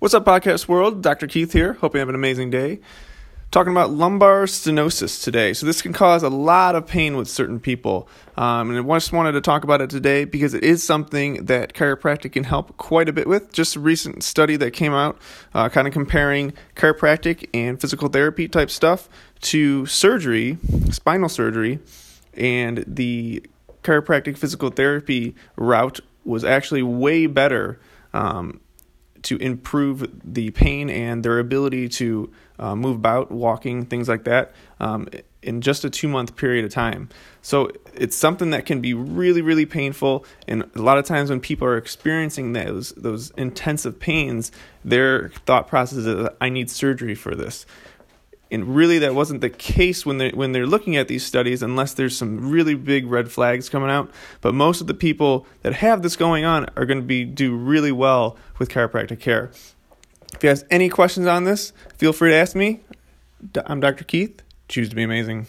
What's up, podcast world? Dr. Keith here. Hope you have an amazing day. Talking about lumbar stenosis today. So, this can cause a lot of pain with certain people. Um, and I just wanted to talk about it today because it is something that chiropractic can help quite a bit with. Just a recent study that came out, uh, kind of comparing chiropractic and physical therapy type stuff to surgery, spinal surgery, and the chiropractic physical therapy route was actually way better. Um, to improve the pain and their ability to uh, move about, walking, things like that, um, in just a two month period of time. So it's something that can be really, really painful. And a lot of times when people are experiencing those those intensive pains, their thought process is, "I need surgery for this." And really that wasn't the case when they when they're looking at these studies unless there's some really big red flags coming out. But most of the people that have this going on are going to be do really well with chiropractic care. If you have any questions on this feel free to ask me. I'm dr keith. Choose to be amazing